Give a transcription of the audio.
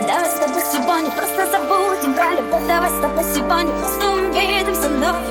Давай с тобой сегодня просто забудем про любовь. Давай с тобой сегодня просто увидимся вновь.